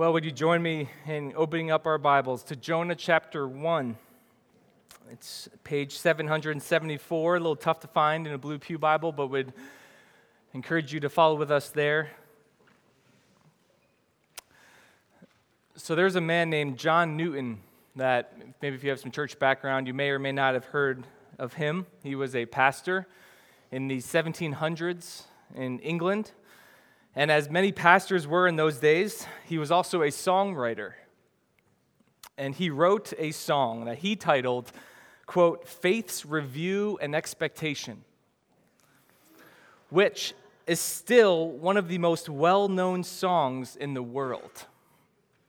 Well, would you join me in opening up our Bibles to Jonah chapter 1? It's page 774, a little tough to find in a Blue Pew Bible, but would encourage you to follow with us there. So there's a man named John Newton that maybe if you have some church background, you may or may not have heard of him. He was a pastor in the 1700s in England. And as many pastors were in those days, he was also a songwriter. And he wrote a song that he titled, quote, Faith's Review and Expectation, which is still one of the most well known songs in the world.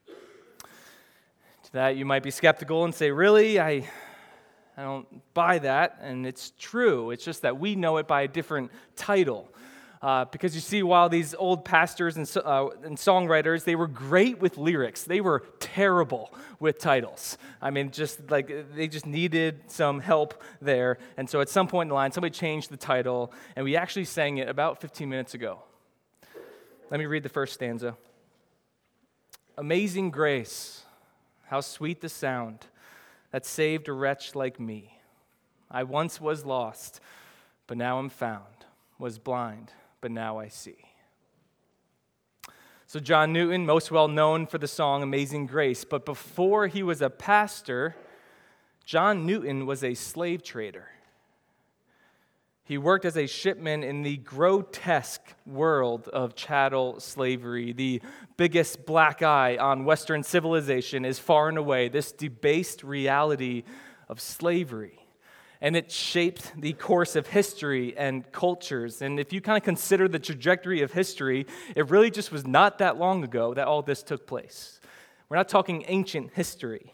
To that, you might be skeptical and say, Really? I, I don't buy that. And it's true. It's just that we know it by a different title. Uh, because you see, while these old pastors and, uh, and, songwriters, they were great with lyrics, they were terrible with titles. I mean, just like they just needed some help there. And so at some point in the line, somebody changed the title, and we actually sang it about 15 minutes ago. Let me read the first stanza Amazing grace, how sweet the sound that saved a wretch like me. I once was lost, but now I'm found, was blind but now I see. So, John Newton, most well known for the song Amazing Grace, but before he was a pastor, John Newton was a slave trader. He worked as a shipman in the grotesque world of chattel slavery. The biggest black eye on Western civilization is far and away this debased reality of slavery and it shaped the course of history and cultures. And if you kind of consider the trajectory of history, it really just was not that long ago that all this took place. We're not talking ancient history.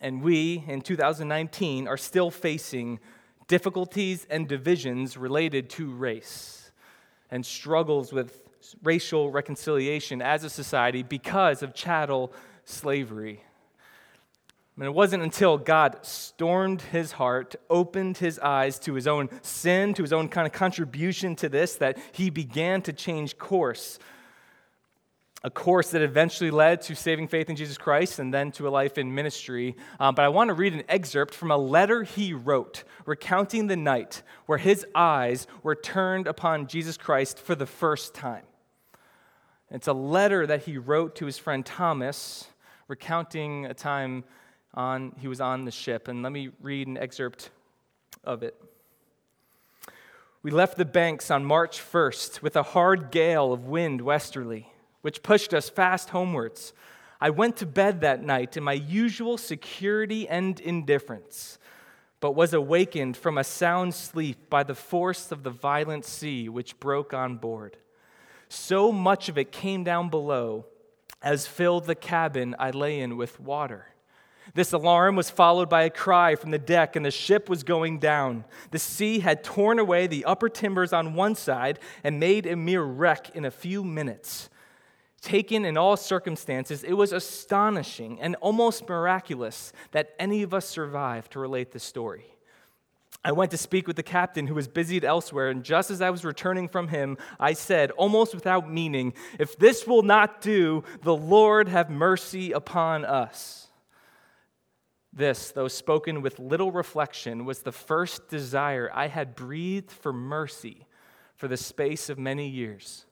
And we, in 2019, are still facing difficulties and divisions related to race and struggles with racial reconciliation as a society because of chattel slavery. And it wasn't until God stormed his heart, opened his eyes to his own sin, to his own kind of contribution to this, that he began to change course. A course that eventually led to saving faith in Jesus Christ and then to a life in ministry. Um, but I want to read an excerpt from a letter he wrote recounting the night where his eyes were turned upon Jesus Christ for the first time. It's a letter that he wrote to his friend Thomas, recounting a time on, he was on the ship. And let me read an excerpt of it. We left the banks on March 1st with a hard gale of wind westerly, which pushed us fast homewards. I went to bed that night in my usual security and indifference, but was awakened from a sound sleep by the force of the violent sea which broke on board. So much of it came down below as filled the cabin I lay in with water. This alarm was followed by a cry from the deck, and the ship was going down. The sea had torn away the upper timbers on one side and made a mere wreck in a few minutes. Taken in all circumstances, it was astonishing and almost miraculous that any of us survived to relate the story. I went to speak with the captain who was busied elsewhere, and just as I was returning from him, I said, almost without meaning, If this will not do, the Lord have mercy upon us. This, though spoken with little reflection, was the first desire I had breathed for mercy for the space of many years.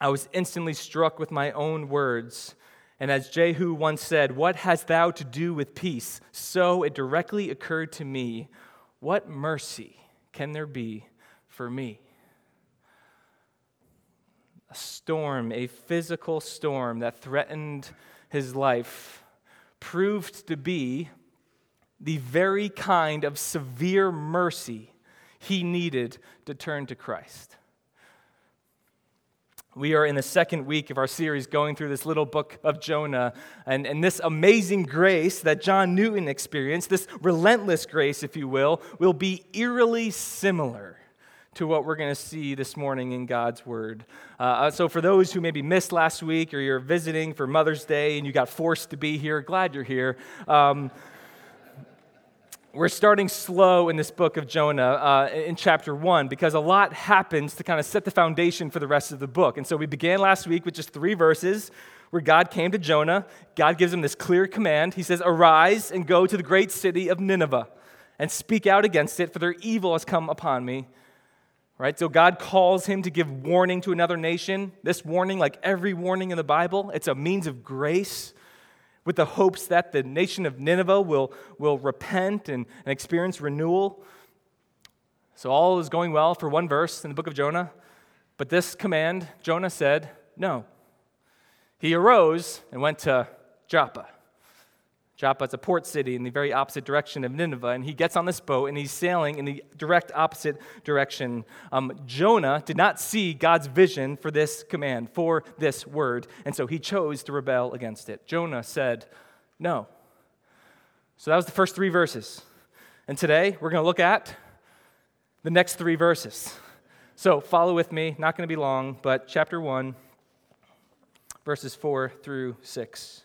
I was instantly struck with my own words. And as Jehu once said, What hast thou to do with peace? So it directly occurred to me, What mercy can there be for me? A storm, a physical storm that threatened his life proved to be the very kind of severe mercy he needed to turn to Christ. We are in the second week of our series going through this little book of Jonah. And, and this amazing grace that John Newton experienced, this relentless grace, if you will, will be eerily similar to what we're going to see this morning in God's Word. Uh, uh, so, for those who maybe missed last week or you're visiting for Mother's Day and you got forced to be here, glad you're here. Um, we're starting slow in this book of Jonah uh, in chapter one because a lot happens to kind of set the foundation for the rest of the book. And so we began last week with just three verses where God came to Jonah. God gives him this clear command. He says, Arise and go to the great city of Nineveh and speak out against it, for their evil has come upon me. Right? So God calls him to give warning to another nation. This warning, like every warning in the Bible, it's a means of grace with the hopes that the nation of Nineveh will, will repent and, and experience renewal. So all is going well for one verse in the book of Jonah. But this command, Jonah said, no. He arose and went to Joppa. Joppa is a port city in the very opposite direction of Nineveh, and he gets on this boat and he's sailing in the direct opposite direction. Um, Jonah did not see God's vision for this command, for this word, and so he chose to rebel against it. Jonah said, No. So that was the first three verses. And today we're going to look at the next three verses. So follow with me, not going to be long, but chapter 1, verses 4 through 6.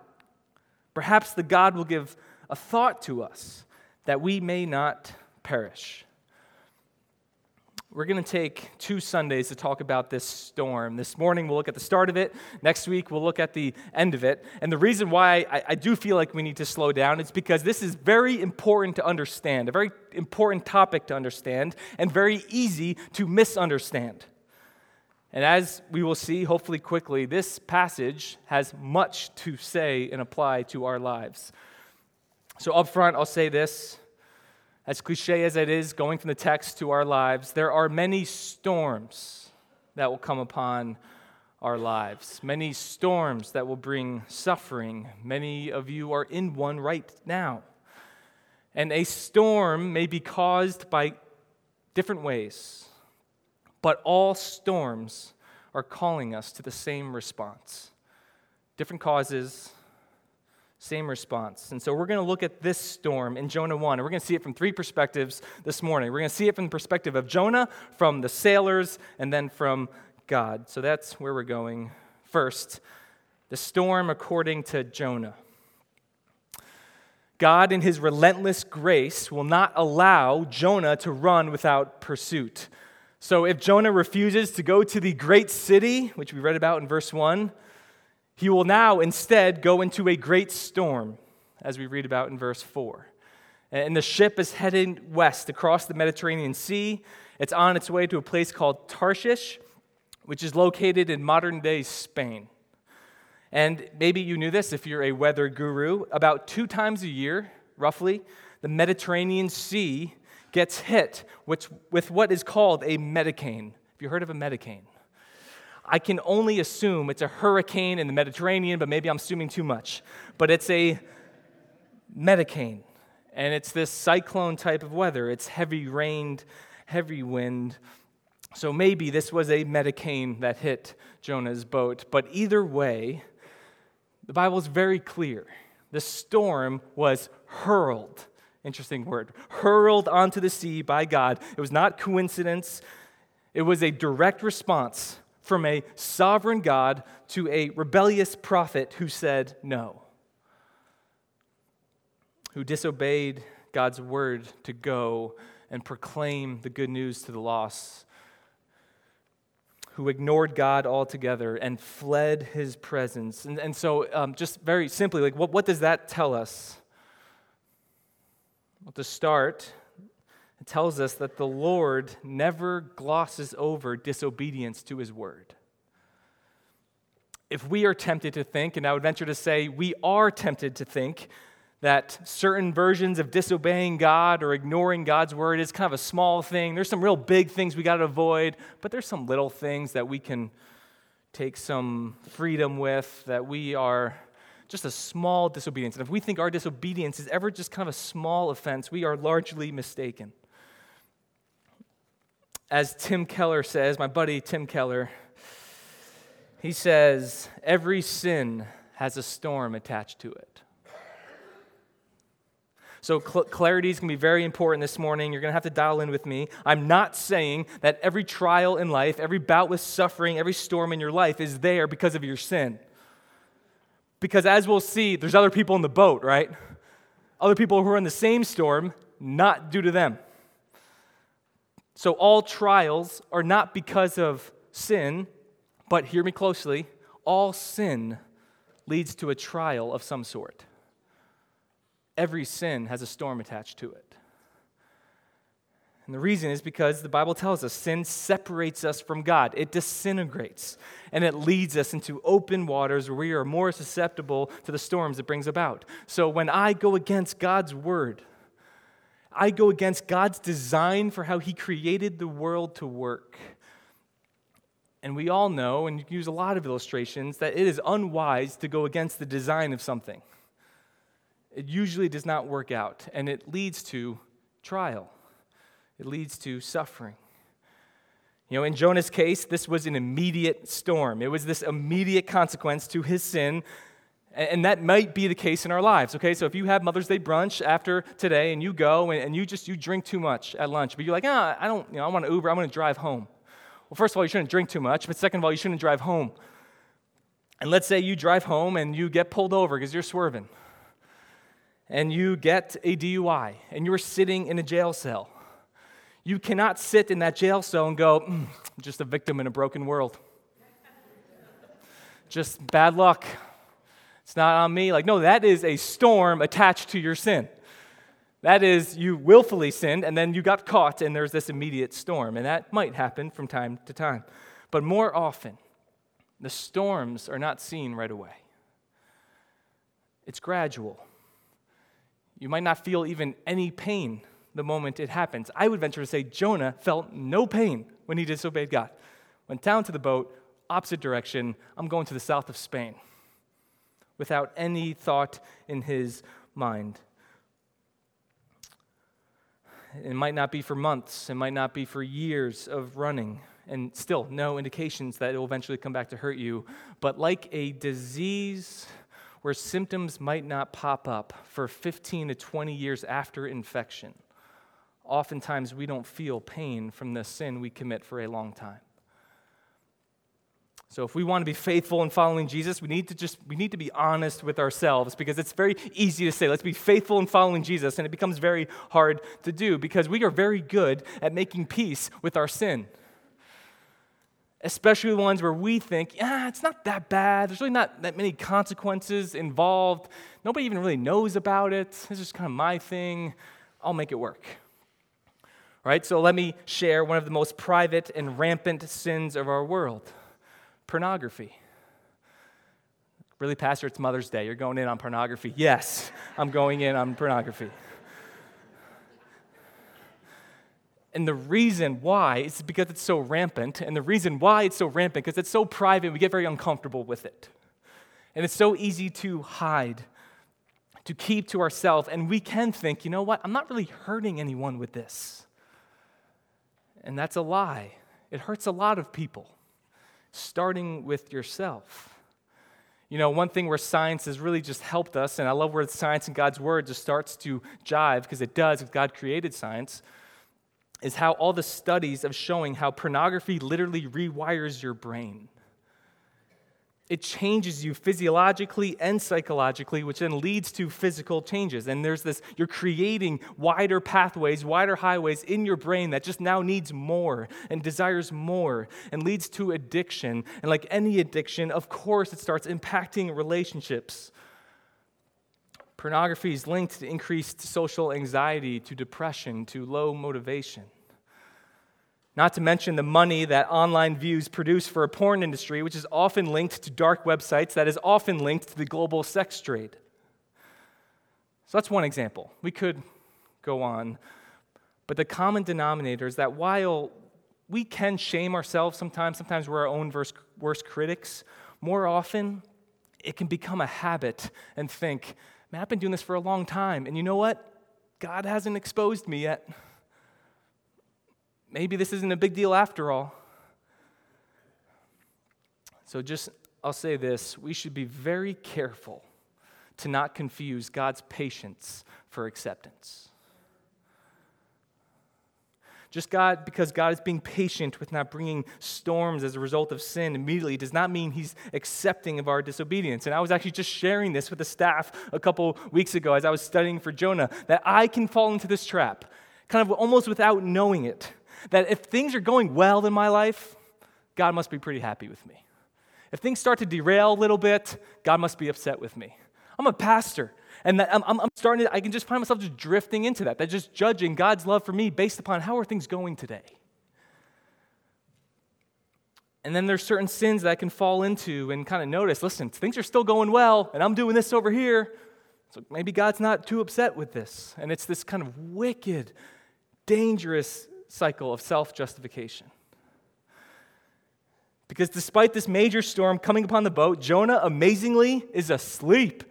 Perhaps the God will give a thought to us that we may not perish. We're going to take two Sundays to talk about this storm. This morning, we'll look at the start of it. Next week, we'll look at the end of it. And the reason why I, I, do feel like we need to slow down is because this is very important to understand, a very important topic to understand, and very easy to misunderstand. And as we will see, hopefully quickly, this passage has much to say and apply to our lives. So, up front, I'll say this as cliche as it is, going from the text to our lives, there are many storms that will come upon our lives, many storms that will bring suffering. Many of you are in one right now. And a storm may be caused by different ways. But all storms are calling us to the same response. Different causes, same response. And so we're going to look at this storm in Jonah 1, and we're going to see it from three perspectives this morning. We're going to see it from the perspective of Jonah, from the sailors, and then from God. So that's where we're going. First, the storm according to Jonah. God, in his relentless grace, will not allow Jonah to run without pursuit. So if Jonah refuses to go to the great city, which we read about in verse 1, he will now instead go into a great storm, as we read about in verse 4. And the ship is heading west across the Mediterranean Sea. It's on its way to a place called Tarshish, which is located in modern day Spain. And maybe you knew this if you're a weather guru. About two times a year, roughly, the Mediterranean Sea gets hit with, with what is called a medicane. Have you heard of a medicane? I can only assume it's a hurricane in the Mediterranean, but maybe I'm assuming too much. But it's a medicane, and it's this cyclone type of weather. It's heavy rained, heavy wind. So maybe this was a medicane that hit Jonah's boat. But either way, the Bible is very clear. The storm was hurled Interesting word. Hurled onto the sea by God. It was not coincidence, it was a direct response from a sovereign God to a rebellious prophet who said no, who disobeyed God's word to go and proclaim the good news to the lost, who ignored God altogether and fled his presence. And, and so, um, just very simply, like, what, what does that tell us? Well, to start, it tells us that the Lord never glosses over disobedience to his word. If we are tempted to think, and I would venture to say we are tempted to think, that certain versions of disobeying God or ignoring God's word is kind of a small thing. There's some real big things we got to avoid, but there's some little things that we can take some freedom with, that we are just a small disobedience. And if we think our disobedience is ever just kind of a small offense, we are largely mistaken. As Tim Keller says, my buddy Tim Keller, He says, Every sin has a storm attached to it. So, cl- clarity is going to be very important this morning. You're going to have to dial in with me. I'm not saying that every trial in life, every bout with suffering, every storm in your life is there because of your sin. Because as we'll see, there's other people in the boat, right? Other people who are in the same storm, not due to them. So, all trials are not because of sin, but hear me closely all sin leads to a trial of some sort. Every sin has a storm attached to it. And the reason is because the Bible tells us sin separates us from God. It disintegrates and it leads us into open waters where we are more susceptible to the storms it brings about. So when I go against God's word, I go against God's design for how He created the world to work. And we all know, and you use a lot of illustrations, that it is unwise to go against the design of something. It usually does not work out, and it leads to trial, it leads to suffering. You know, in Jonah's case, this was an immediate storm. It was this immediate consequence to his sin and that might be the case in our lives, okay? So if you have Mother's Day brunch after today and you go and you just, you drink too much at lunch, but you're like, ah, I don't, you know, I want to Uber, I'm going to drive home. Well, first of all, you shouldn't drink too much, but second of all, you shouldn't drive home. And let's say you drive home and you get pulled over because you're swerving. And you get a DUI and you're sitting in a jail cell. You cannot sit in that jail cell and go, mm, just a victim in a broken world. just bad luck. It's not on me. Like, no, that is a storm attached to your sin. That is, you willfully sinned and then you got caught and there's this immediate storm. And that might happen from time to time. But more often, the storms are not seen right away, it's gradual. You might not feel even any pain the moment it happens. I would venture to say Jonah felt no pain when he disobeyed God. Went down to the boat, opposite direction. I'm going to the south of Spain without any thought in his mind. It might not be for months, it might not be for years of running, and still no indications that it will eventually come back to hurt you. But like a disease where symptoms might not pop up for 15 to 20 years after infection, oftentimes we don't feel pain from the sin we commit for a long time. So if we want to be faithful in following Jesus, we need to just we need to be honest with ourselves because it's very easy to say let's be faithful in following Jesus and it becomes very hard to do because we are very good at making peace with our sin. Especially the ones where we think, yeah, it's not that bad. There's really not that many consequences involved. Nobody even really knows about it. It's just kind of my thing. I'll make it work. Right? So let me share one of the most private and rampant sins of our world pornography. Really, Pastor, it's Mother's Day. You're going in on pornography. Yes, I'm going in on pornography. And the reason why is because it's so rampant. And the reason why it's so rampant because it's so private, we get very uncomfortable with it. And it's so easy to hide, to keep to ourselves. And we can think, you know what? I'm not really hurting anyone with this. And that's a lie. It hurts a lot of people starting with yourself. You know, one thing where science has really just helped us, and I love where science and God's word just starts to jive because it does, if God created science, is how all the studies of showing how pornography literally rewires your brain it changes you physiologically and psychologically, which then leads to physical changes. And there's this, you're creating wider pathways, wider highways in your brain that just now needs more and desires more and leads to addiction. And like any addiction, of course, it starts impacting relationships. Pornography is linked to increased social anxiety, to depression, to low motivation. Not to mention the money that online views produce for a porn industry, which is often linked to dark websites, that is often linked to the global sex trade. So that's one example. We could go on. But the common denominator is that while we can shame ourselves sometimes, sometimes we're our own worst critics, more often it can become a habit and think, man, I've been doing this for a long time. And you know what? God hasn't exposed me yet maybe this isn't a big deal after all. So, just I'll say this we should be very careful to not confuse God's patience for acceptance. Just God, because God is being patient with not bringing storms as a result of sin immediately, does not mean He's accepting of our disobedience. And I was actually just sharing this with the staff a couple weeks ago as I was studying for Jonah that I can fall into this trap, kind of almost without knowing it. That if things are going well in my life, God must be pretty happy with me. If things start to derail a little bit, God must be upset with me. I'm a pastor. And I'm, I'm, starting to, I can just find myself just drifting into that. That just judging God's love for me based upon how are things going today. And then there's certain sins that I can fall into and kind of notice listen, things are still going well, and I'm doing this over here. So maybe God's not too upset with this. And it's this kind of wicked, dangerous cycle of self justification. Because despite this major storm coming upon the boat, Jonah amazingly is asleep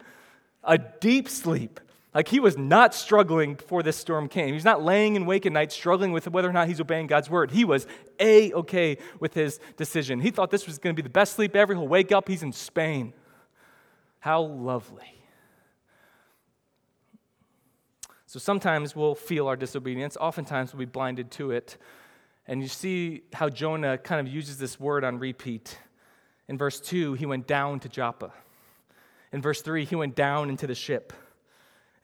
a deep sleep. Like he was not struggling before this storm came. He's not laying in wake at night struggling with whether or not he's obeying God's word. He was a okay with his decision. He thought this was going to be the best sleep ever. He'll wake up, he's in Spain. How lovely. So sometimes we'll feel our disobedience, oftentimes we'll be blinded to it. And you see how Jonah kind of uses this word on repeat. In verse 2, he went down to Joppa. In verse 3, he went down into the ship.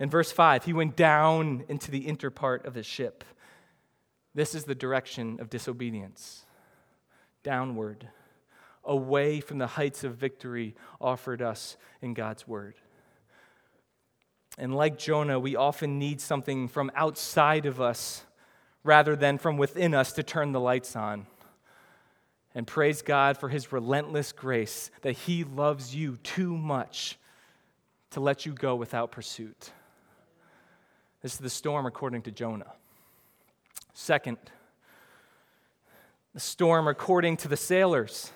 In verse 5, he went down into the inner part of the ship. This is the direction of disobedience downward, away from the heights of victory offered us in God's word. And like Jonah, we often need something from outside of us rather than from within us to turn the lights on. And praise God for his relentless grace that he loves you too much to let you go without pursuit. This is the storm according to Jonah. Second, the storm according to the sailors.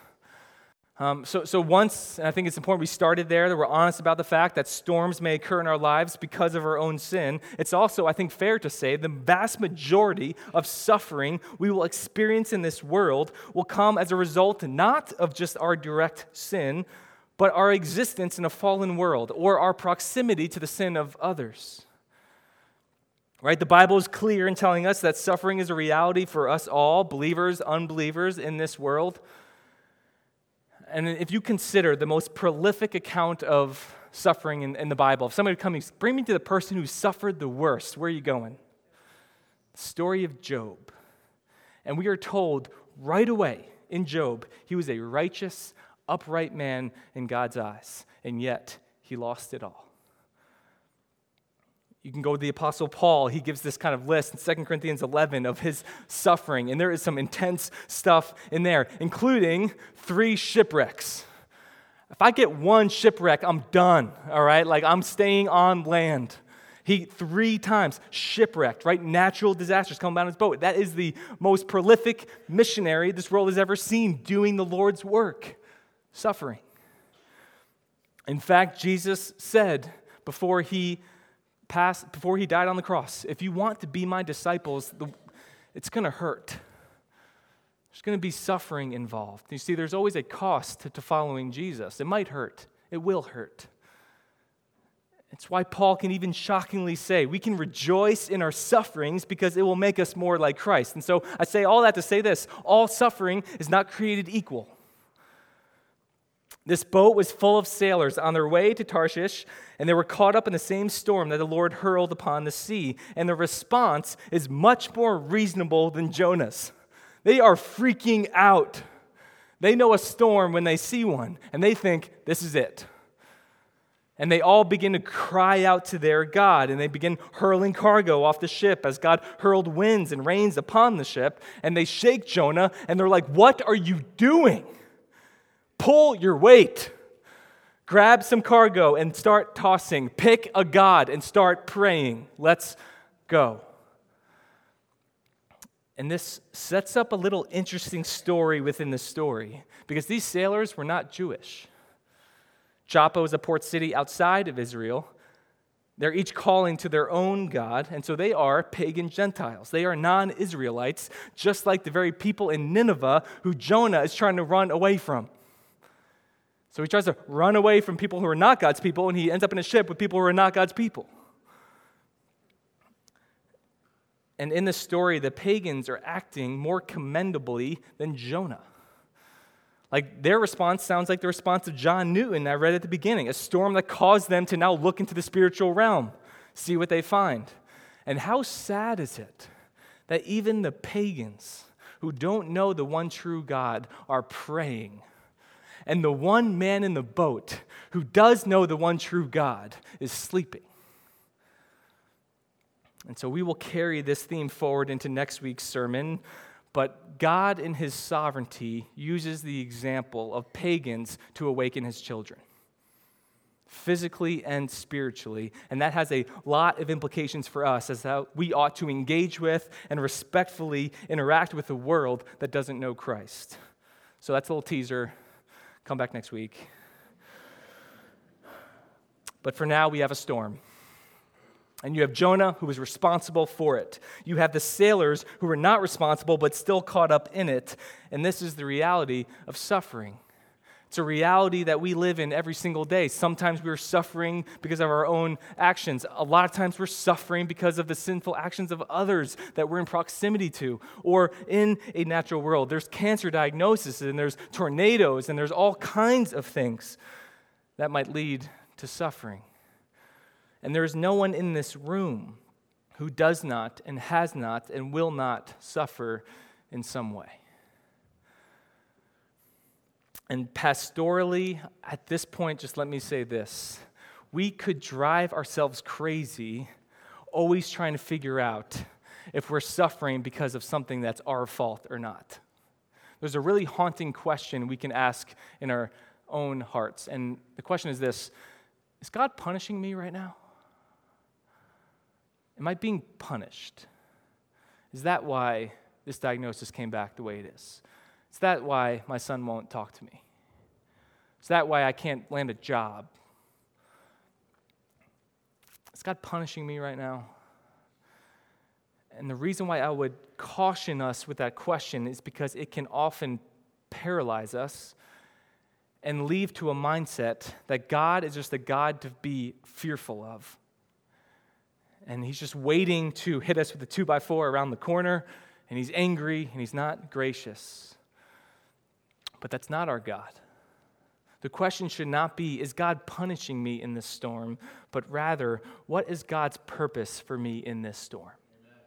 Um, so, so once, and I think it's important we started there, that we're honest about the fact that storms may occur in our lives because of our own sin. It's also, I think, fair to say the vast majority of suffering we will experience in this world will come as a result not of just our direct sin, but our existence in a fallen world or our proximity to the sin of others. Right? The Bible is clear in telling us that suffering is a reality for us all, believers, unbelievers in this world. And if you consider the most prolific account of suffering in, in the Bible, if somebody comes, bring me to the person who suffered the worst, where are you going? The story of Job. And we are told right away in Job, he was a righteous, upright man in God's eyes, and yet he lost it all. You can go to the Apostle Paul. He gives this kind of list in 2 Corinthians 11 of his suffering, and there is some intense stuff in there, including three shipwrecks. If I get one shipwreck, I'm done, all right? Like I'm staying on land. He three times shipwrecked, right? Natural disasters come on his boat. That is the most prolific missionary this world has ever seen doing the Lord's work, suffering. In fact, Jesus said before he passed, before he died on the cross, if you want to be my disciples, the, it's going to hurt. There's going to be suffering involved. You see, there's always a cost to, to following Jesus. It might hurt, it will hurt. It's why Paul can even shockingly say, we can rejoice in our sufferings because it will make us more like Christ. And so I say all that to say this all suffering is not created equal. This boat was full of sailors on their way to Tarshish, and they were caught up in the same storm that the Lord hurled upon the sea. And the response is much more reasonable than Jonah's. They are freaking out. They know a storm when they see one, and they think, this is it. And they all begin to cry out to their God, and they begin hurling cargo off the ship as God hurled winds and rains upon the ship. And they shake Jonah, and they're like, What are you doing? Pull your weight. Grab some cargo and start tossing. Pick a God and start praying. Let's go. And this sets up a little interesting story within the story because these sailors were not Jewish. Joppa is a port city outside of Israel. They're each calling to their own God, and so they are pagan Gentiles. They are non Israelites, just like the very people in Nineveh who Jonah is trying to run away from. So he tries to run away from people who are not God's people, and he ends up in a ship with people who are not God's people. And in this story, the pagans are acting more commendably than Jonah. Like their response sounds like the response of John Newton I read at the beginning a storm that caused them to now look into the spiritual realm, see what they find. And how sad is it that even the pagans who don't know the one true God are praying? And the one man in the boat who does know the one true God is sleeping. And so we will carry this theme forward into next week's sermon. But God, in his sovereignty, uses the example of pagans to awaken his children, physically and spiritually. And that has a lot of implications for us as how we ought to engage with and respectfully interact with a world that doesn't know Christ. So that's a little teaser. Come back next week. But for now, we have a storm. And you have Jonah, who was responsible for it. You have the sailors who were not responsible, but still caught up in it. And this is the reality of suffering. It's a reality that we live in every single day. Sometimes we're suffering because of our own actions. A lot of times we're suffering because of the sinful actions of others that we're in proximity to. Or in a natural world, there's cancer diagnosis, and there's tornadoes, and there's all kinds of things that might lead to suffering. And there is no one in this room who does not and has not and will not suffer in some way. And pastorally, at this point, just let me say this. We could drive ourselves crazy always trying to figure out if we're suffering because of something that's our fault or not. There's a really haunting question we can ask in our own hearts. And the question is this Is God punishing me right now? Am I being punished? Is that why this diagnosis came back the way it is? Is that why my son won't talk to me? Is that why I can't land a job? Is God punishing me right now? And the reason why I would caution us with that question is because it can often paralyze us and lead to a mindset that God is just a God to be fearful of and he's just waiting to hit us with a two by four around the corner, and he's angry and he's not gracious. But that's not our God. The question should not be, is God punishing me in this storm? But rather, what is God's purpose for me in this storm? Amen.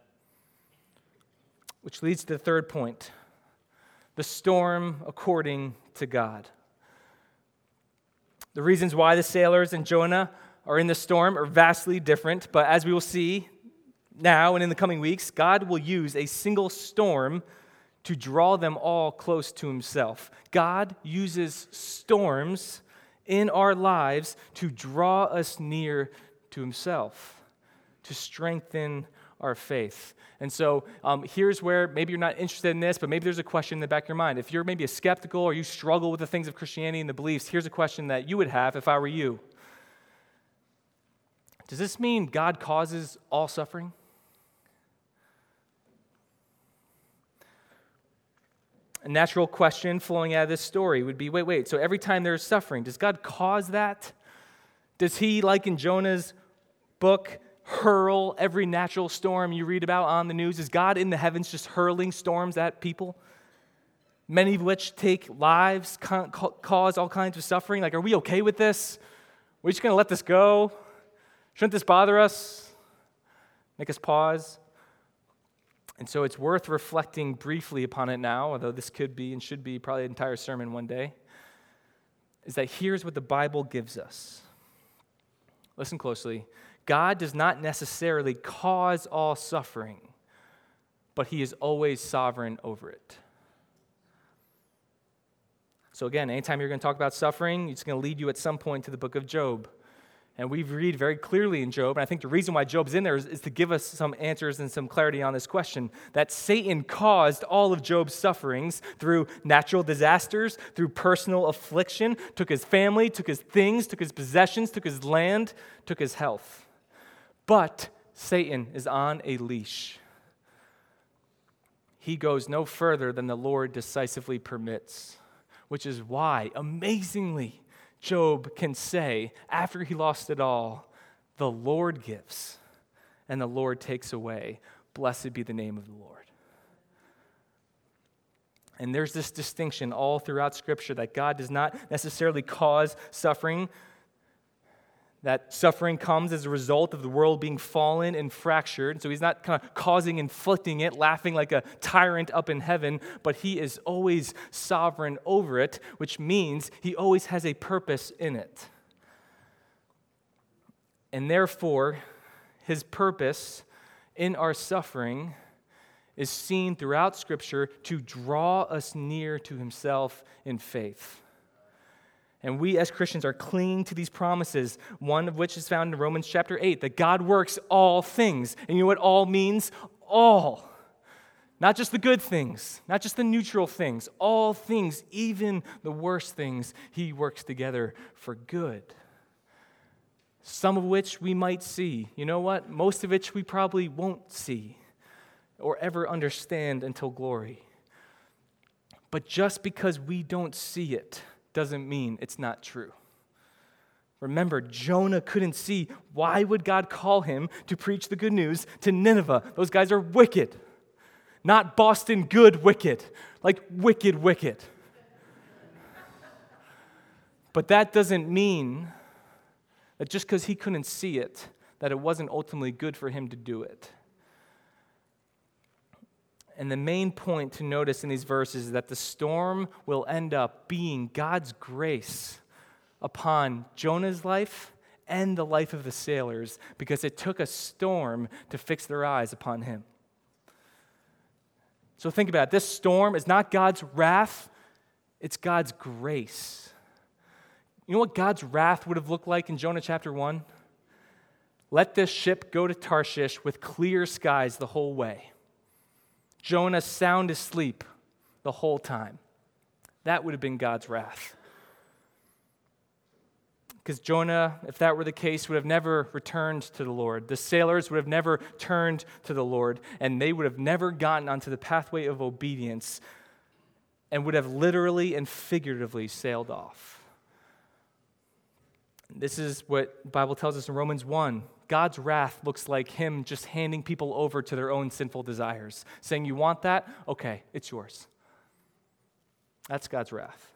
Which leads to the third point the storm according to God. The reasons why the sailors and Jonah are in the storm are vastly different, but as we will see now and in the coming weeks, God will use a single storm to draw them all close to Himself. God uses storms in our lives to draw us near to Himself, to strengthen our faith. And so um, here's where maybe you're not interested in this, but maybe there's a question in the back of your mind. If you're maybe a skeptical or you struggle with the things of Christianity and the beliefs, here's a question that you would have if I were you. Does this mean God causes all suffering? A natural question flowing out of this story would be wait, wait, so every time there's suffering, does God cause that? Does He, like in Jonah's book, hurl every natural storm you read about on the news? Is God in the heavens just hurling storms at people? Many of which take lives, cause all kinds of suffering. Like, are we okay with this? We're we just going to let this go? Shouldn't this bother us? Make us pause? And so it's worth reflecting briefly upon it now, although this could be and should be probably an entire sermon one day. Is that here's what the Bible gives us. Listen closely. God does not necessarily cause all suffering, but He is always sovereign over it. So, again, anytime you're going to talk about suffering, it's going to lead you at some point to the book of Job. And we read very clearly in Job, and I think the reason why Job's in there is, is, to give us some answers and some clarity on this question that Satan caused all of Job's sufferings through natural disasters, through personal affliction, took his family, took his things, took his possessions, took his land, took his health. But Satan is on a leash. He goes no further than the Lord decisively permits, which is why, amazingly, Job can say, after he lost it all, the Lord gives and the Lord takes away. Blessed be the name of the Lord. And there's this distinction all throughout Scripture that God does not necessarily cause suffering, that suffering comes as a result of the world being fallen and fractured. So he's not kind of causing, inflicting it, laughing like a tyrant up in heaven, but he is always sovereign over it, which means he always has a purpose in it. And therefore, his purpose in our suffering is seen throughout Scripture to draw us near to himself in faith. And we as Christians are clinging to these promises, one of which is found in Romans chapter 8 that God works all things. And you know what all means? All. Not just the good things, not just the neutral things, all things, even the worst things, He works together for good. Some of which we might see. You know what? Most of which we probably won't see or ever understand until glory. But just because we don't see it, doesn't mean it's not true. Remember, Jonah couldn't see. Why would God call him to preach the good news to Nineveh? Those guys are wicked. Not Boston good wicked, like wicked wicked. But that doesn't mean that just because he couldn't see it, that it wasn't ultimately good for him to do it. And the main point to notice in these verses is that the storm will end up being God's grace upon Jonah's life and the life of the sailors because it took a storm to fix their eyes upon him. So think about it. This storm is not God's wrath, it's God's grace. You know what God's wrath would have looked like in Jonah chapter 1? Let this ship go to Tarshish with clear skies the whole way. Jonah sound asleep the whole time. That would have been God's wrath. Because Jonah, if that were the case, would have never returned to the Lord. The sailors would have never turned to the Lord, and they would have never gotten onto the pathway of obedience and would have literally and figuratively sailed off. This is what the Bible tells us in Romans 1 God's wrath looks like Him just handing people over to their own sinful desires, saying, You want that? Okay, it's yours. That's God's wrath.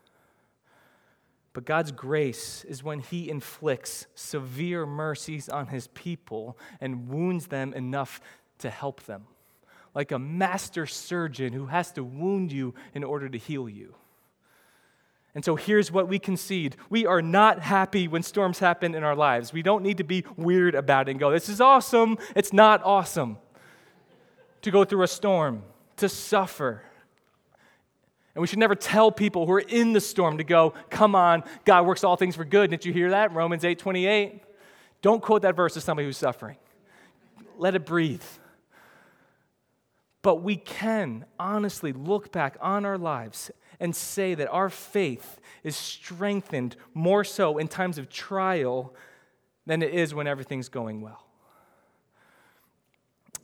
But God's grace is when He inflicts severe mercies on His people and wounds them enough to help them, like a master surgeon who has to wound you in order to heal you. And so here's what we concede we are not happy when storms happen in our lives. We don't need to be weird about it and go, this is awesome. It's not awesome to go through a storm, to suffer. And we should never tell people who are in the storm to go, come on, God works all things for good. Didn't you hear that? Romans 8 28. Don't quote that verse to somebody who's suffering. Let it breathe. But we can honestly look back on our lives and say that our faith is strengthened more so in times of trial than it is when everything's going well.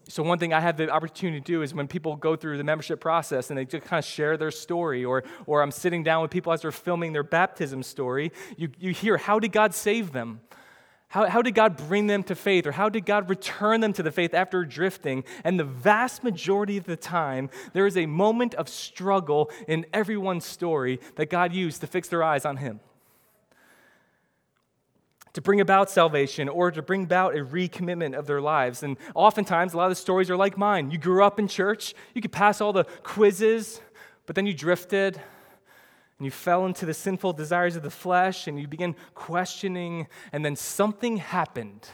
So, one thing I have the opportunity to do is when people go through the membership process and they just kind of share their story, or, or I'm sitting down with people as they're filming their baptism story, you, you hear, How did God save them? How, how did God bring them to faith, or how did God return them to the faith after drifting? And the vast majority of the time, there is a moment of struggle in everyone's story that God used to fix their eyes on Him. To bring about salvation or to bring about a recommitment of their lives. And oftentimes, a lot of the stories are like mine. You grew up in church, you could pass all the quizzes, but then you drifted, and you fell into the sinful desires of the flesh and you begin questioning, and then something happened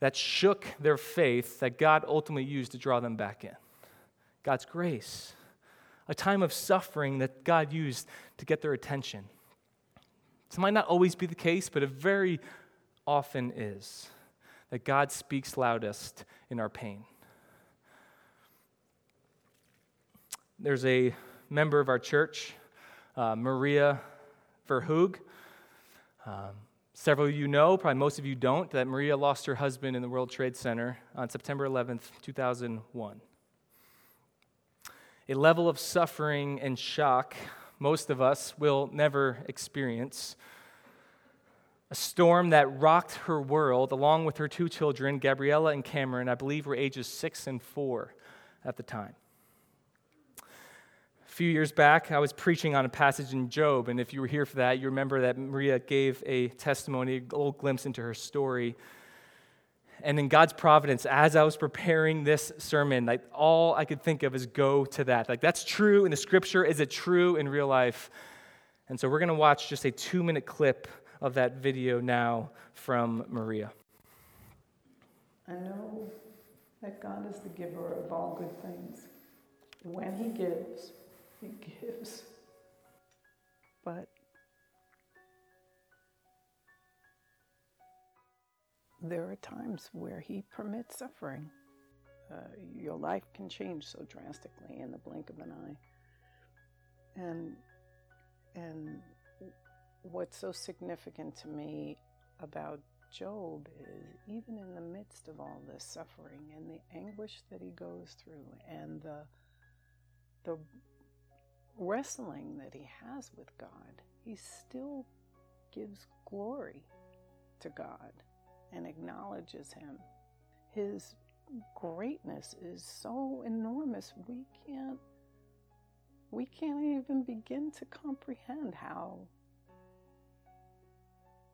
that shook their faith that God ultimately used to draw them back in. God's grace, a time of suffering that God used to get their attention. This might not always be the case, but it very often is that God speaks loudest in our pain. There's a member of our church uh, Maria Verhoog. Um, several of you know, probably most of you don't, that Maria lost her husband in the World Trade Center on September 11th, 2001. A level of suffering and shock most of us will never experience, A storm that rocked her world, along with her two children, Gabriella and Cameron, I believe were ages six and four at the time. A few years back, I was preaching on a passage in Job, and if you were here for that, you remember that Maria gave a testimony, a little glimpse into her story. And in God's providence, as I was preparing this sermon, like all I could think of is go to that. Like that's true in the scripture. Is it true in real life? And so we're going to watch just a two minute clip of that video now from Maria. I know that God is the giver of all good things. When He gives, Gives. But there are times where He permits suffering. Uh, your life can change so drastically in the blink of an eye. And, and what's so significant to me about Job is even in the midst of all this suffering and the anguish that he goes through and the, the wrestling that he has with God, he still gives glory to God and acknowledges him. His greatness is so enormous we can't we can't even begin to comprehend how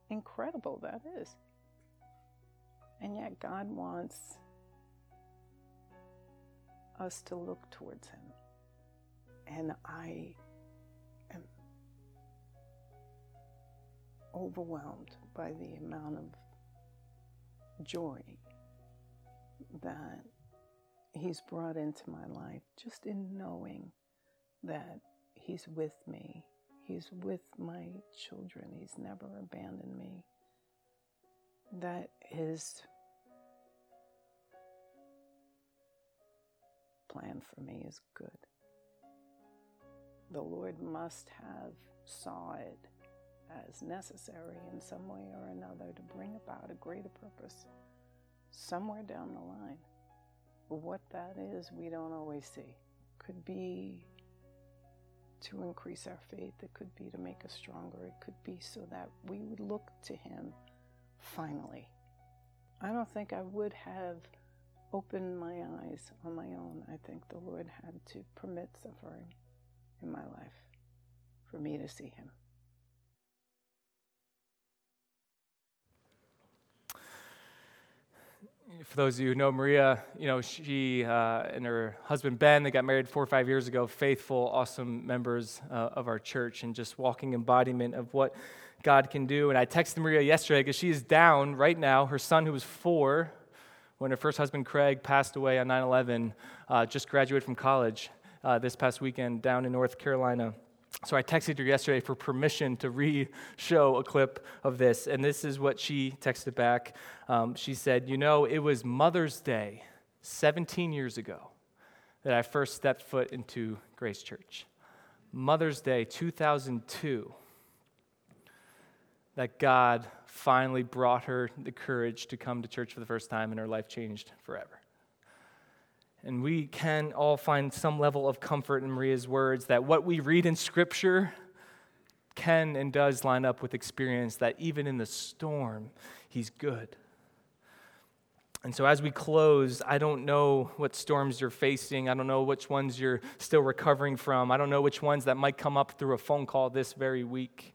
incredible that is. And yet, God wants us to look towards Him. And I am overwhelmed by the amount of joy that He's brought into my life just in knowing that He's with me He's with my children. He's never abandoned me. That his plan for me is good. The Lord must have saw it as necessary in some way or another to bring about a greater purpose somewhere down the line. What that is, we don't always see. Could be to increase our faith. It could be to make us stronger. It could be so that we would look to Him finally. I don't think I would have opened my eyes on my own. I think the Lord had to permit suffering in my life for me to see Him. for those of you who know Maria, you know, she uh, and her husband Ben, they got married four or five years ago, faithful, awesome members uh, of our church, and just walking embodiment of what God can do. And I texted Maria yesterday because she is down right now. Her son, who was four when her first husband Craig passed away on 9 11, uh, just graduated from college uh, this past weekend down in North Carolina. So I texted her yesterday for permission to re show a clip of this. And this is what she texted back. Um, she said, You know, it was Mother's Day 17 years ago that I first stepped foot into Grace Church. Mother's Day 2002 that God finally brought her the courage to come to church for the first time and her life changed forever. And we can all find some level of comfort in Maria's words that what we read in Scripture can and does line up with experience, that even in the storm, He's good. And so, as we close, I don't know what storms you're facing. I don't know which ones you're still recovering from. I don't know which ones that might come up through a phone call this very week.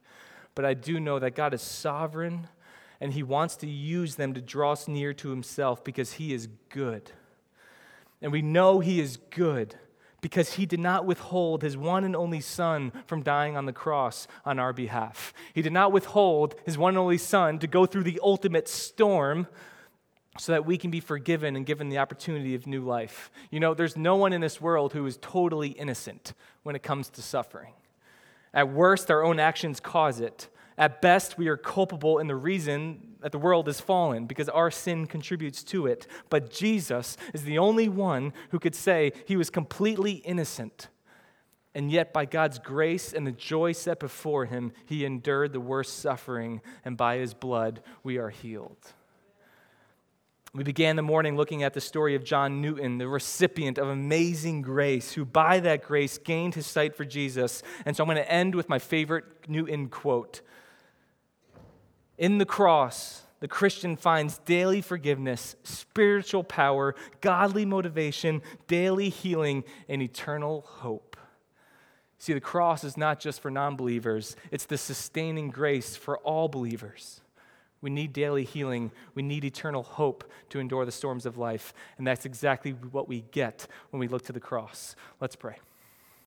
But I do know that God is sovereign and He wants to use them to draw us near to Himself because He is good. And we know he is good because he did not withhold his one and only son from dying on the cross on our behalf. He did not withhold his one and only son to go through the ultimate storm so that we can be forgiven and given the opportunity of new life. You know, there's no one in this world who is totally innocent when it comes to suffering. At worst, our own actions cause it. At best, we are culpable in the reason that the world is fallen because our sin contributes to it. But Jesus is the only one who could say he was completely innocent. And yet, by God's grace and the joy set before him, he endured the worst suffering, and by his blood, we are healed. We began the morning looking at the story of John Newton, the recipient of amazing grace, who by that grace gained his sight for Jesus. And so I'm going to end with my favorite Newton quote In the cross, the Christian finds daily forgiveness, spiritual power, godly motivation, daily healing, and eternal hope. See, the cross is not just for non believers, it's the sustaining grace for all believers. We need daily healing. We need eternal hope to endure the storms of life. And that's exactly what we get when we look to the cross. Let's pray.